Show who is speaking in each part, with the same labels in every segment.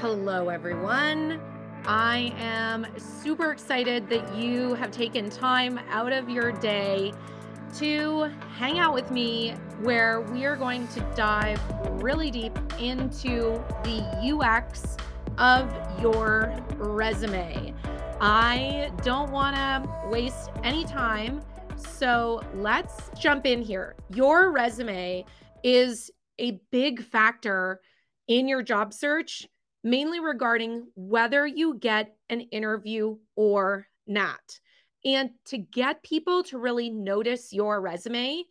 Speaker 1: Hello, everyone. I am super excited that you have taken time out of your day to hang out with me, where we are going to dive really deep into the UX of your resume. I don't want to waste any time, so let's jump in here. Your resume is a big factor in your job search mainly regarding whether you get an interview or not. And to get people to really notice your resume,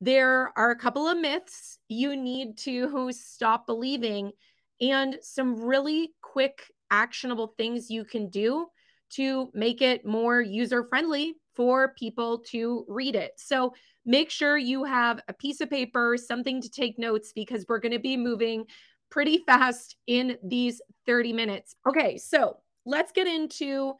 Speaker 1: there are a couple of myths you need to stop believing and some really quick, actionable things you can do to make it more user friendly for people to read it. So make sure you have a piece of paper, something to take notes, because we're going to be moving pretty fast in these 30 minutes. Okay, so let's get into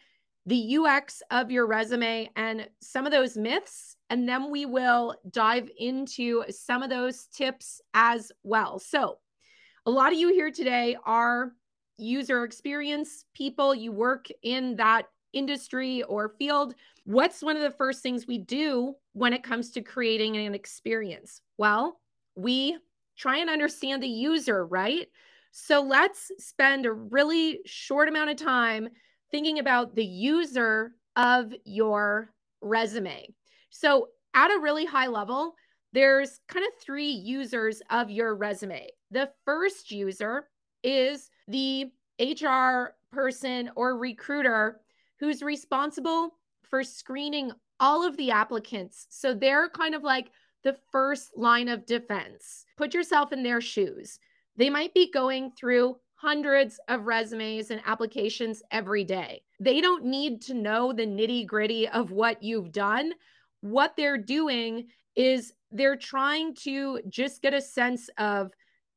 Speaker 1: the UX of your resume and some of those myths, and then we will dive into some of those tips as well. So, a lot of you here today are user experience people, you work in that industry or field. What's one of the first things we do when it comes to creating an experience? Well, we try and understand the user, right? So let's spend a really short amount of time thinking about the user of your resume. So, at a really high level, there's kind of three users of your resume. The first user is the HR person or recruiter who's responsible for screening all of the applicants. So they're kind of like the first line of defense. Put yourself in their shoes. They might be going through hundreds of resumes and applications every day. They don't need to know the nitty gritty of what you've done. What they're doing is they're trying to just get a sense of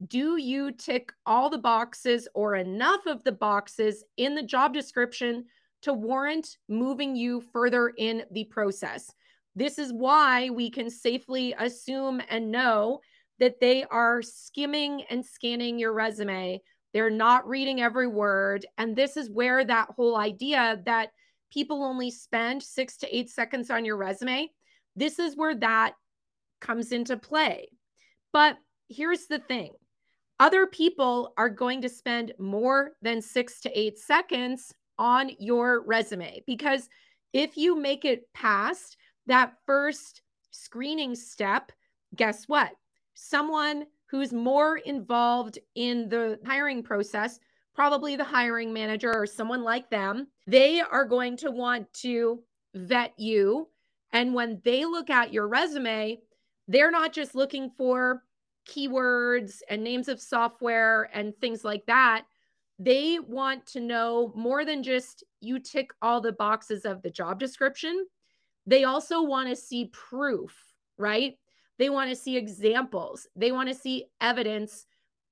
Speaker 1: do you tick all the boxes or enough of the boxes in the job description to warrant moving you further in the process? This is why we can safely assume and know that they are skimming and scanning your resume. They're not reading every word. And this is where that whole idea that people only spend six to eight seconds on your resume, this is where that comes into play. But here's the thing other people are going to spend more than six to eight seconds on your resume because if you make it past that first screening step, guess what? Someone who's more involved in the hiring process, probably the hiring manager or someone like them, they are going to want to vet you. And when they look at your resume, they're not just looking for keywords and names of software and things like that. They want to know more than just you tick all the boxes of the job description. They also want to see proof, right? They want to see examples. They want to see evidence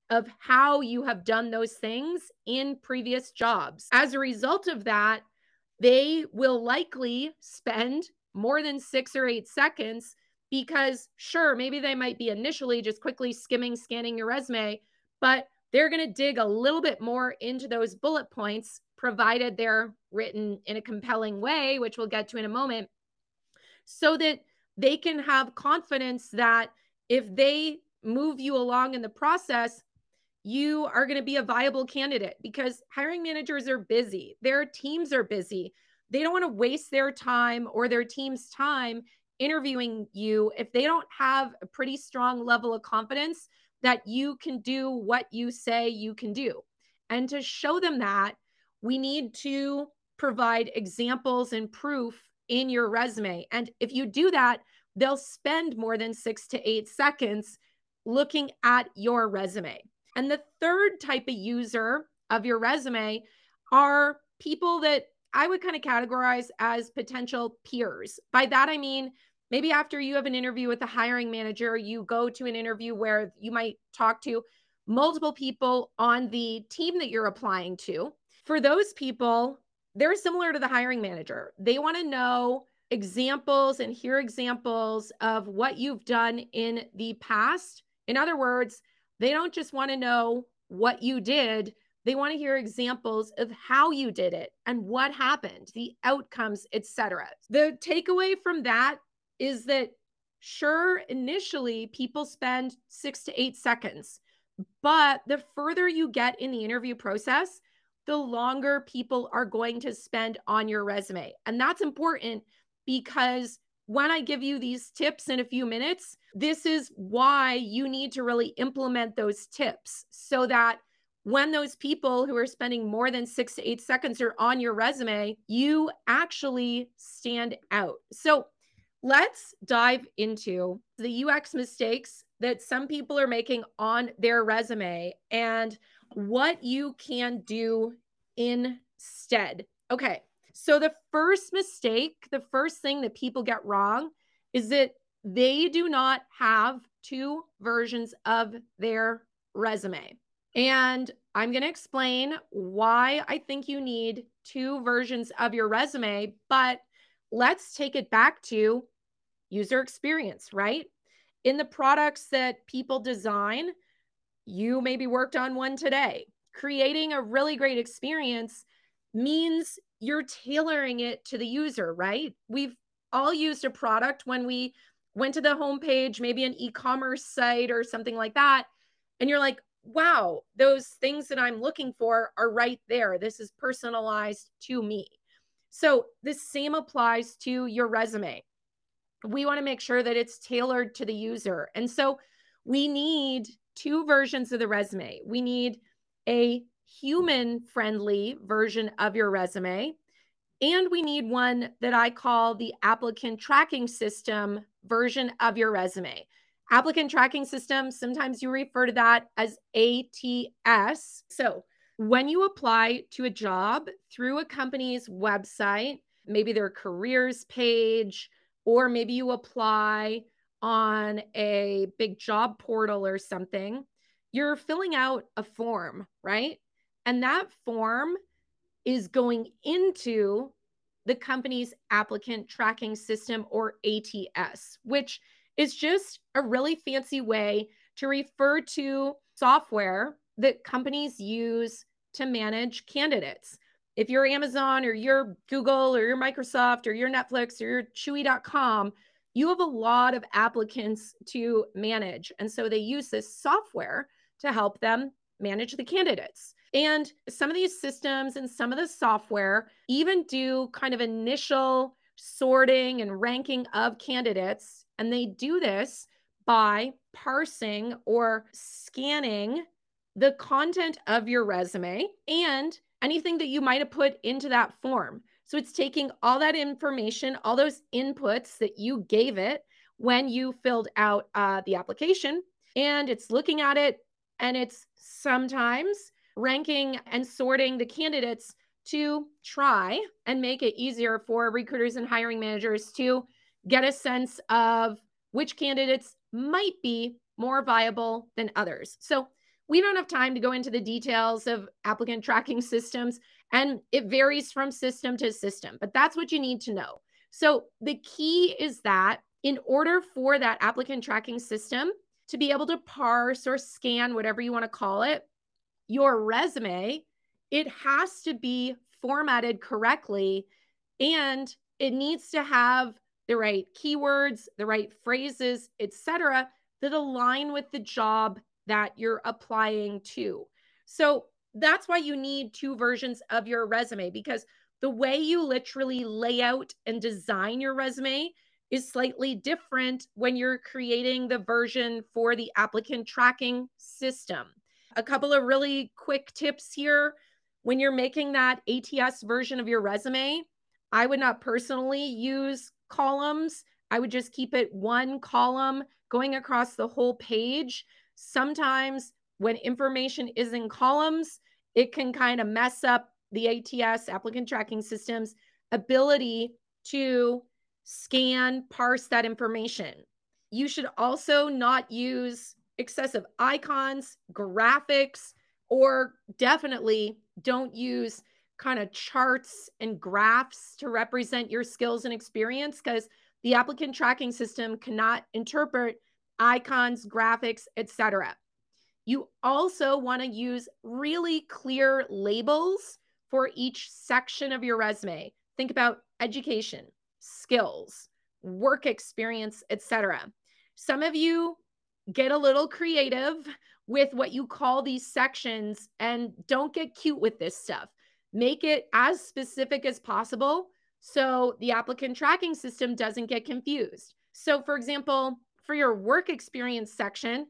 Speaker 1: of how you have done those things in previous jobs. As a result of that, they will likely spend more than six or eight seconds because, sure, maybe they might be initially just quickly skimming, scanning your resume, but they're going to dig a little bit more into those bullet points, provided they're written in a compelling way, which we'll get to in a moment so that they can have confidence that if they move you along in the process, you are going to be a viable candidate because hiring managers are busy, their teams are busy. They don't want to waste their time or their team's time interviewing you if they don't have a pretty strong level of confidence that you can do what you say you can do. And to show them that, we need to provide examples and proof in your resume. And if you do that, they'll spend more than six to eight seconds looking at your resume. And the third type of user of your resume are people that I would kind of categorize as potential peers. By that, I mean, maybe after you have an interview with the hiring manager, you go to an interview where you might talk to multiple people on the team that you're applying to. For those people, they're similar to the hiring manager. They want to know examples and hear examples of what you've done in the past. In other words, they don't just want to know what you did, They want to hear examples of how you did it and what happened, the outcomes, etc. The takeaway from that is that sure, initially people spend 6 to 8 seconds, but the further you get in the interview process, the longer people are going to spend on your resume. And that's important because when I give you these tips in a few minutes, this is why you need to really implement those tips so that when those people who are spending more than six to eight seconds are on your resume, you actually stand out. So let's dive into the UX mistakes that some people are making on their resume and what you can do instead. Okay. So, the first mistake, the first thing that people get wrong is that they do not have two versions of their resume. And I'm going to explain why I think you need two versions of your resume, but let's take it back to user experience, right? In the products that people design, you maybe worked on one today. Creating a really great experience means you're tailoring it to the user, right? We've all used a product when we went to the homepage, maybe an e commerce site or something like that. And you're like, wow, those things that I'm looking for are right there. This is personalized to me. So, the same applies to your resume. We want to make sure that it's tailored to the user. And so, we need two versions of the resume. We need a human friendly version of your resume. And we need one that I call the applicant tracking system version of your resume. Applicant tracking system, sometimes you refer to that as ATS. So, when you apply to a job through a company's website, maybe their careers page, or maybe you apply on a big job portal or something, you're filling out a form, right? And that form is going into the company's applicant tracking system or ATS, which is just a really fancy way to refer to software that companies use to manage candidates. If you're Amazon or you're Google or you're Microsoft or you're Netflix or you're Chewy.com, you have a lot of applicants to manage. And so they use this software to help them manage the candidates. And some of these systems and some of the software even do kind of initial sorting and ranking of candidates. And they do this by parsing or scanning the content of your resume and anything that you might have put into that form. So it's taking all that information, all those inputs that you gave it when you filled out uh, the application, and it's looking at it and it's sometimes ranking and sorting the candidates to try and make it easier for recruiters and hiring managers to get a sense of which candidates might be more viable than others. So, we don't have time to go into the details of applicant tracking systems, and it varies from system to system, but that's what you need to know. So, the key is that in order for that applicant tracking system to be able to parse or scan, whatever you want to call it, your resume, it has to be formatted correctly and it needs to have the right keywords, the right phrases, etc., that align with the job that you're applying to. So that's why you need two versions of your resume because the way you literally lay out and design your resume is slightly different when you're creating the version for the applicant tracking system. A couple of really quick tips here. When you're making that ATS version of your resume, I would not personally use columns. I would just keep it one column going across the whole page. Sometimes when information is in columns, it can kind of mess up the ATS applicant tracking system's ability to scan, parse that information. You should also not use excessive icons, graphics, or definitely don't use kind of charts and graphs to represent your skills and experience because the applicant tracking system cannot interpret icons, graphics, etc. You also want to use really clear labels for each section of your resume. Think about education, skills, work experience, etc. Some of you get a little creative with what you call these sections and don't get cute with this stuff. Make it as specific as possible so the applicant tracking system doesn't get confused. So, for example, for your work experience section,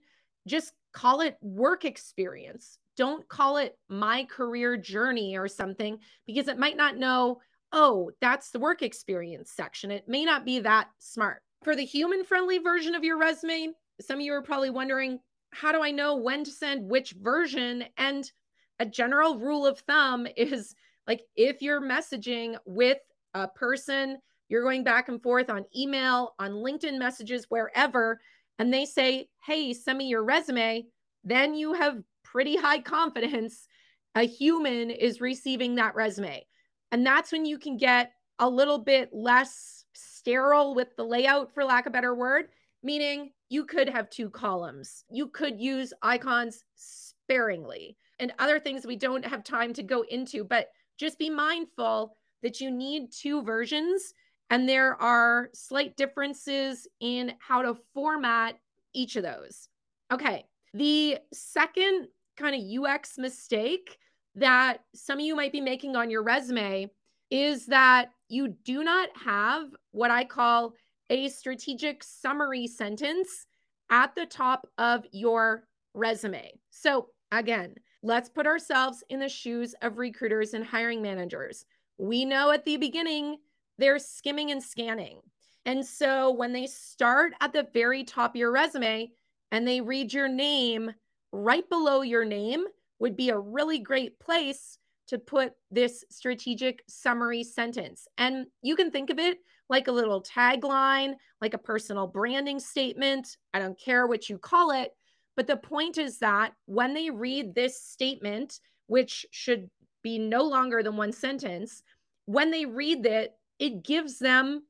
Speaker 1: just call it work experience. Don't call it my career journey or something because it might not know, oh, that's the work experience section. It may not be that smart. For the human friendly version of your resume, some of you are probably wondering, how do I know when to send which version? And a general rule of thumb is like if you're messaging with a person, you're going back and forth on email, on LinkedIn messages, wherever, and they say, Hey, send me your resume, then you have pretty high confidence a human is receiving that resume. And that's when you can get a little bit less sterile with the layout, for lack of a better word, meaning you could have two columns. You could use icons sparingly and other things we don't have time to go into, but just be mindful that you need two versions and there are slight differences in how to format each of those. Okay. The second kind of UX mistake that some of you might be making on your resume is that you do not have what I call a strategic summary sentence at the top of your resume. So, again, let's put ourselves in the shoes of recruiters and hiring managers. We know at the beginning they're skimming and scanning. And so when they start at the very top of your resume and they read your name, right below your name would be a really great place to put this strategic summary sentence. And you can think of it like a little tagline, like a personal branding statement. I don't care what you call it. But the point is that when they read this statement, which should be no longer than one sentence, when they read it, it gives them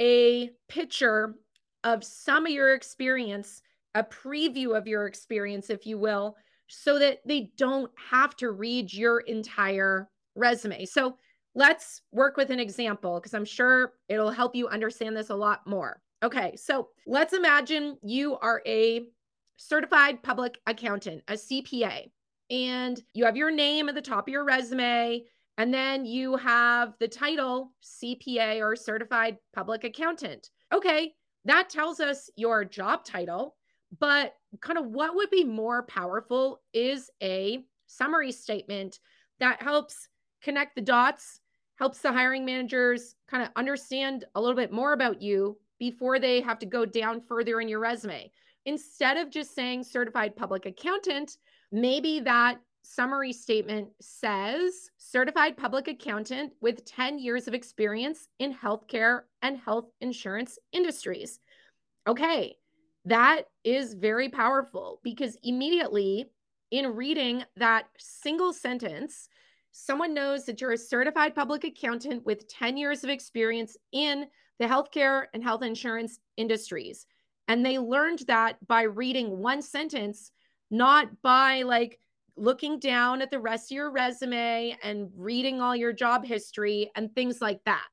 Speaker 1: a picture of some of your experience, a preview of your experience, if you will, so that they don't have to read your entire resume. So let's work with an example because I'm sure it'll help you understand this a lot more. Okay, so let's imagine you are a certified public accountant, a CPA, and you have your name at the top of your resume. And then you have the title CPA or certified public accountant. Okay, that tells us your job title, but kind of what would be more powerful is a summary statement that helps connect the dots, helps the hiring managers kind of understand a little bit more about you before they have to go down further in your resume. Instead of just saying certified public accountant, maybe that summary statement says certified public accountant with 10 years of experience in healthcare and health insurance industries. Okay, that is very powerful because immediately in reading that single sentence, someone knows that you're a certified public accountant with 10 years of experience in the healthcare and health insurance industries. And they learned that by reading one sentence, not by like looking down at the rest of your resume and reading all your job history and things like that.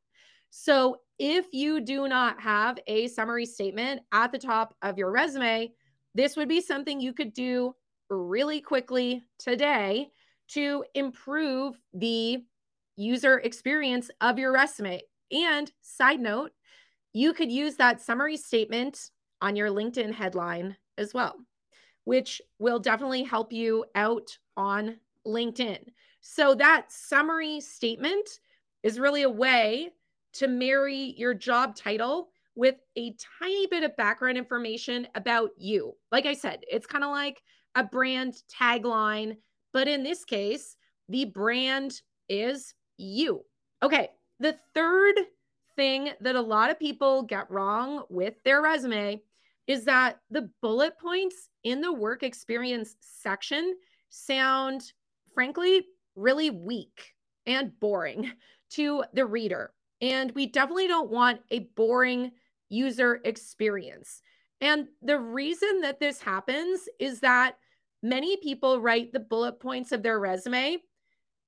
Speaker 1: So, if you do not have a summary statement at the top of your resume, this would be something you could do really quickly today to improve the user experience of your resume. And side note, you could use that summary statement on your LinkedIn headline as well which will definitely help you out on LinkedIn. So, that summary statement is really a way to marry your job title with a tiny bit of background information about you. Like I said, it's kind of like a brand tagline, but in this case, the brand is you. Okay, the third thing that a lot of people get wrong with their resume is that the bullet points in the work experience section sound, frankly, really weak and boring to the reader. And we definitely don't want a boring user experience. And the reason that this happens is that many people write the bullet points of their resume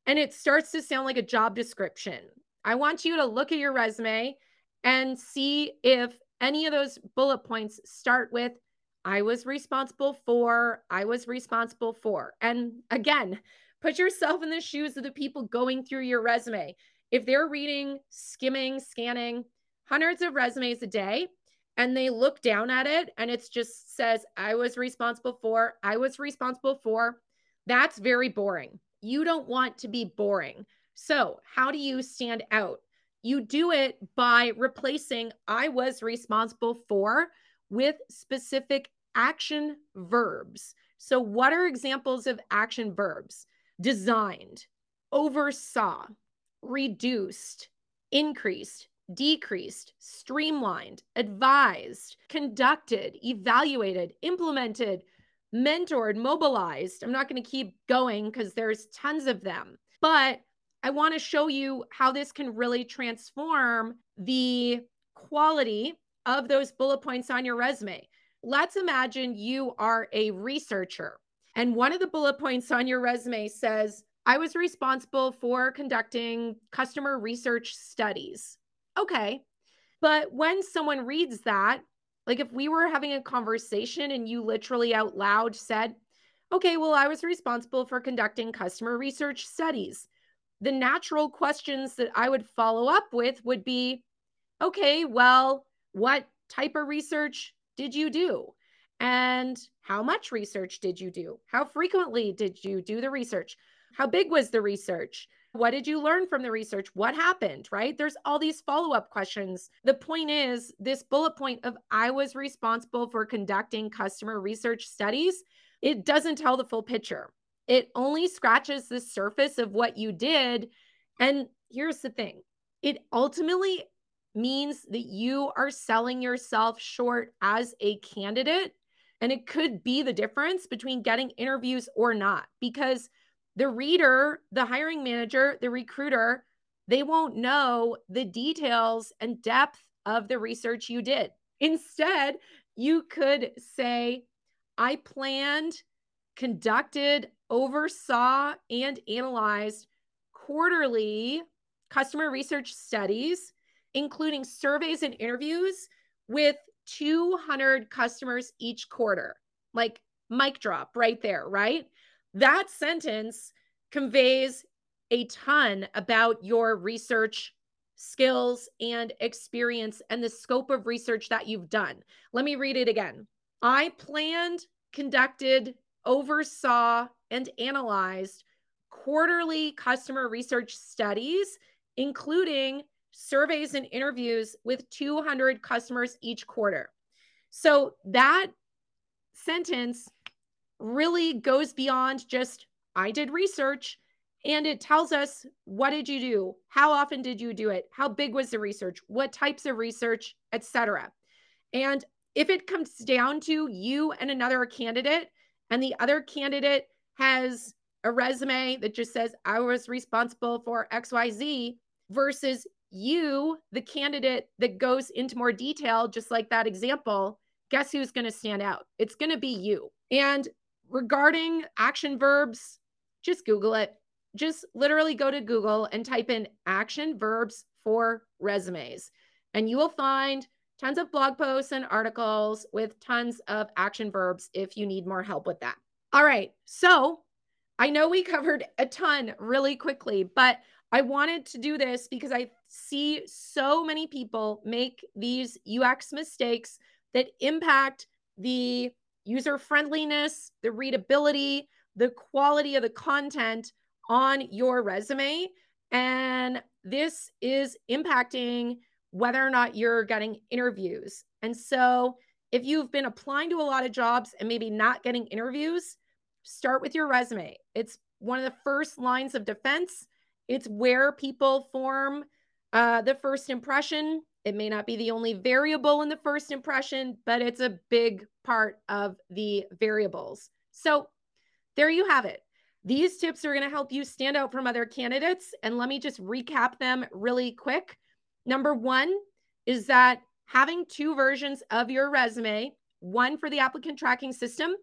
Speaker 1: and it starts to sound like a job description. I want you to look at your resume and see if any of those bullet points start with I was responsible for, I was responsible for. And again, put yourself in the shoes of the people going through your resume. If they're reading, skimming, scanning hundreds of resumes a day, and they look down at it and it just says, I was responsible for, I was responsible for, that's very boring. You don't want to be boring. So, how do you stand out? You do it by replacing I was responsible for with specific action verbs. So, what are examples of action verbs? Designed, oversaw, reduced, increased, decreased, streamlined, advised, conducted, evaluated, implemented, mentored, mobilized. I'm not going to keep going because there's tons of them. But I want to show you how this can really transform the quality of those bullet points on your resume. Let's imagine you are a researcher, and one of the bullet points on your resume says, I was responsible for conducting customer research studies. Okay. But when someone reads that, like if we were having a conversation and you literally out loud said, okay, well, I was responsible for conducting customer research studies, the natural questions that I would follow up with would be, okay, well, what type of research did you do? And how much research did you do? How frequently did you do the research? How big was the research? What did you learn from the research? What happened? Right? There's all these follow up questions. The point is, this bullet point of I was responsible for conducting customer research studies, it doesn't tell the full picture. It only scratches the surface of what you did. And here's the thing it ultimately means that you are selling yourself short as a candidate. And it could be the difference between getting interviews or not, because the reader, the hiring manager, the recruiter, they won't know the details and depth of the research you did. Instead, you could say, I planned, conducted, oversaw, and analyzed quarterly customer research studies, including surveys and interviews with 200 customers each quarter. Like mic drop right there, right? That sentence conveys a ton about your research skills and experience and the scope of research that you've done. Let me read it again. I planned, conducted, oversaw, and analyzed quarterly customer research studies, including surveys and interviews with 200 customers each quarter. So that sentence really goes beyond just I did research and it tells us what did you do? How often did you do it? How big was the research? What types of research, etc. And if it comes down to you and another candidate and the other candidate has a resume that just says I was responsible for XYZ versus you, the candidate that goes into more detail, just like that example, guess who's going to stand out? It's going to be you. And regarding action verbs, just Google it. Just literally go to Google and type in action verbs for resumes, and you will find tons of blog posts and articles with tons of action verbs if you need more help with that. All right. So I know we covered a ton really quickly, but I wanted to do this because I see so many people make these UX mistakes that impact the user friendliness, the readability, the quality of the content on your resume. And this is impacting whether or not you're getting interviews. And so, if you've been applying to a lot of jobs and maybe not getting interviews, start with your resume. It's one of the first lines of defense. It's where people form uh, the first impression. It may not be the only variable in the first impression, but it's a big part of the variables. So there you have it. These tips are going to help you stand out from other candidates. And let me just recap them really quick. Number one is that having two versions of your resume, one for the applicant tracking system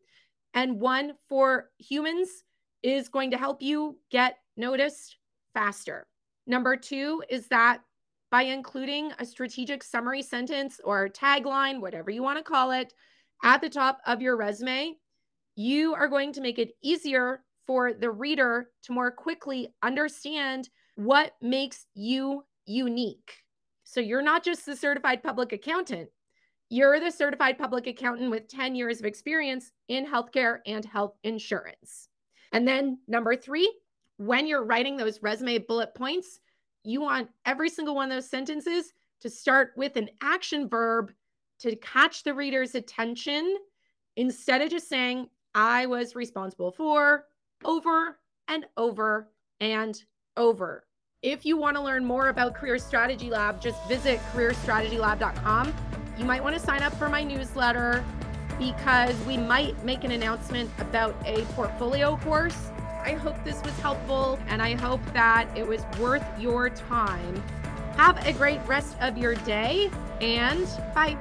Speaker 1: and one for humans is going to help you get noticed faster. Number two is that by including a strategic summary sentence or tagline, whatever you want to call it, at the top of your resume, you are going to make it easier for the reader to more quickly understand what makes you unique. So you're not just the certified public accountant, you're the certified public accountant with 10 years of experience in healthcare and health insurance. And then number three, when you're writing those resume bullet points, you want every single one of those sentences to start with an action verb to catch the reader's attention instead of just saying, I was responsible for over and over and over. If you want to learn more about Career Strategy Lab, just visit careerstrategylab.com. You might want to sign up for my newsletter because we might make an announcement about a portfolio course. I hope this was helpful and I hope that it was worth your time. Have a great rest of your day and bye.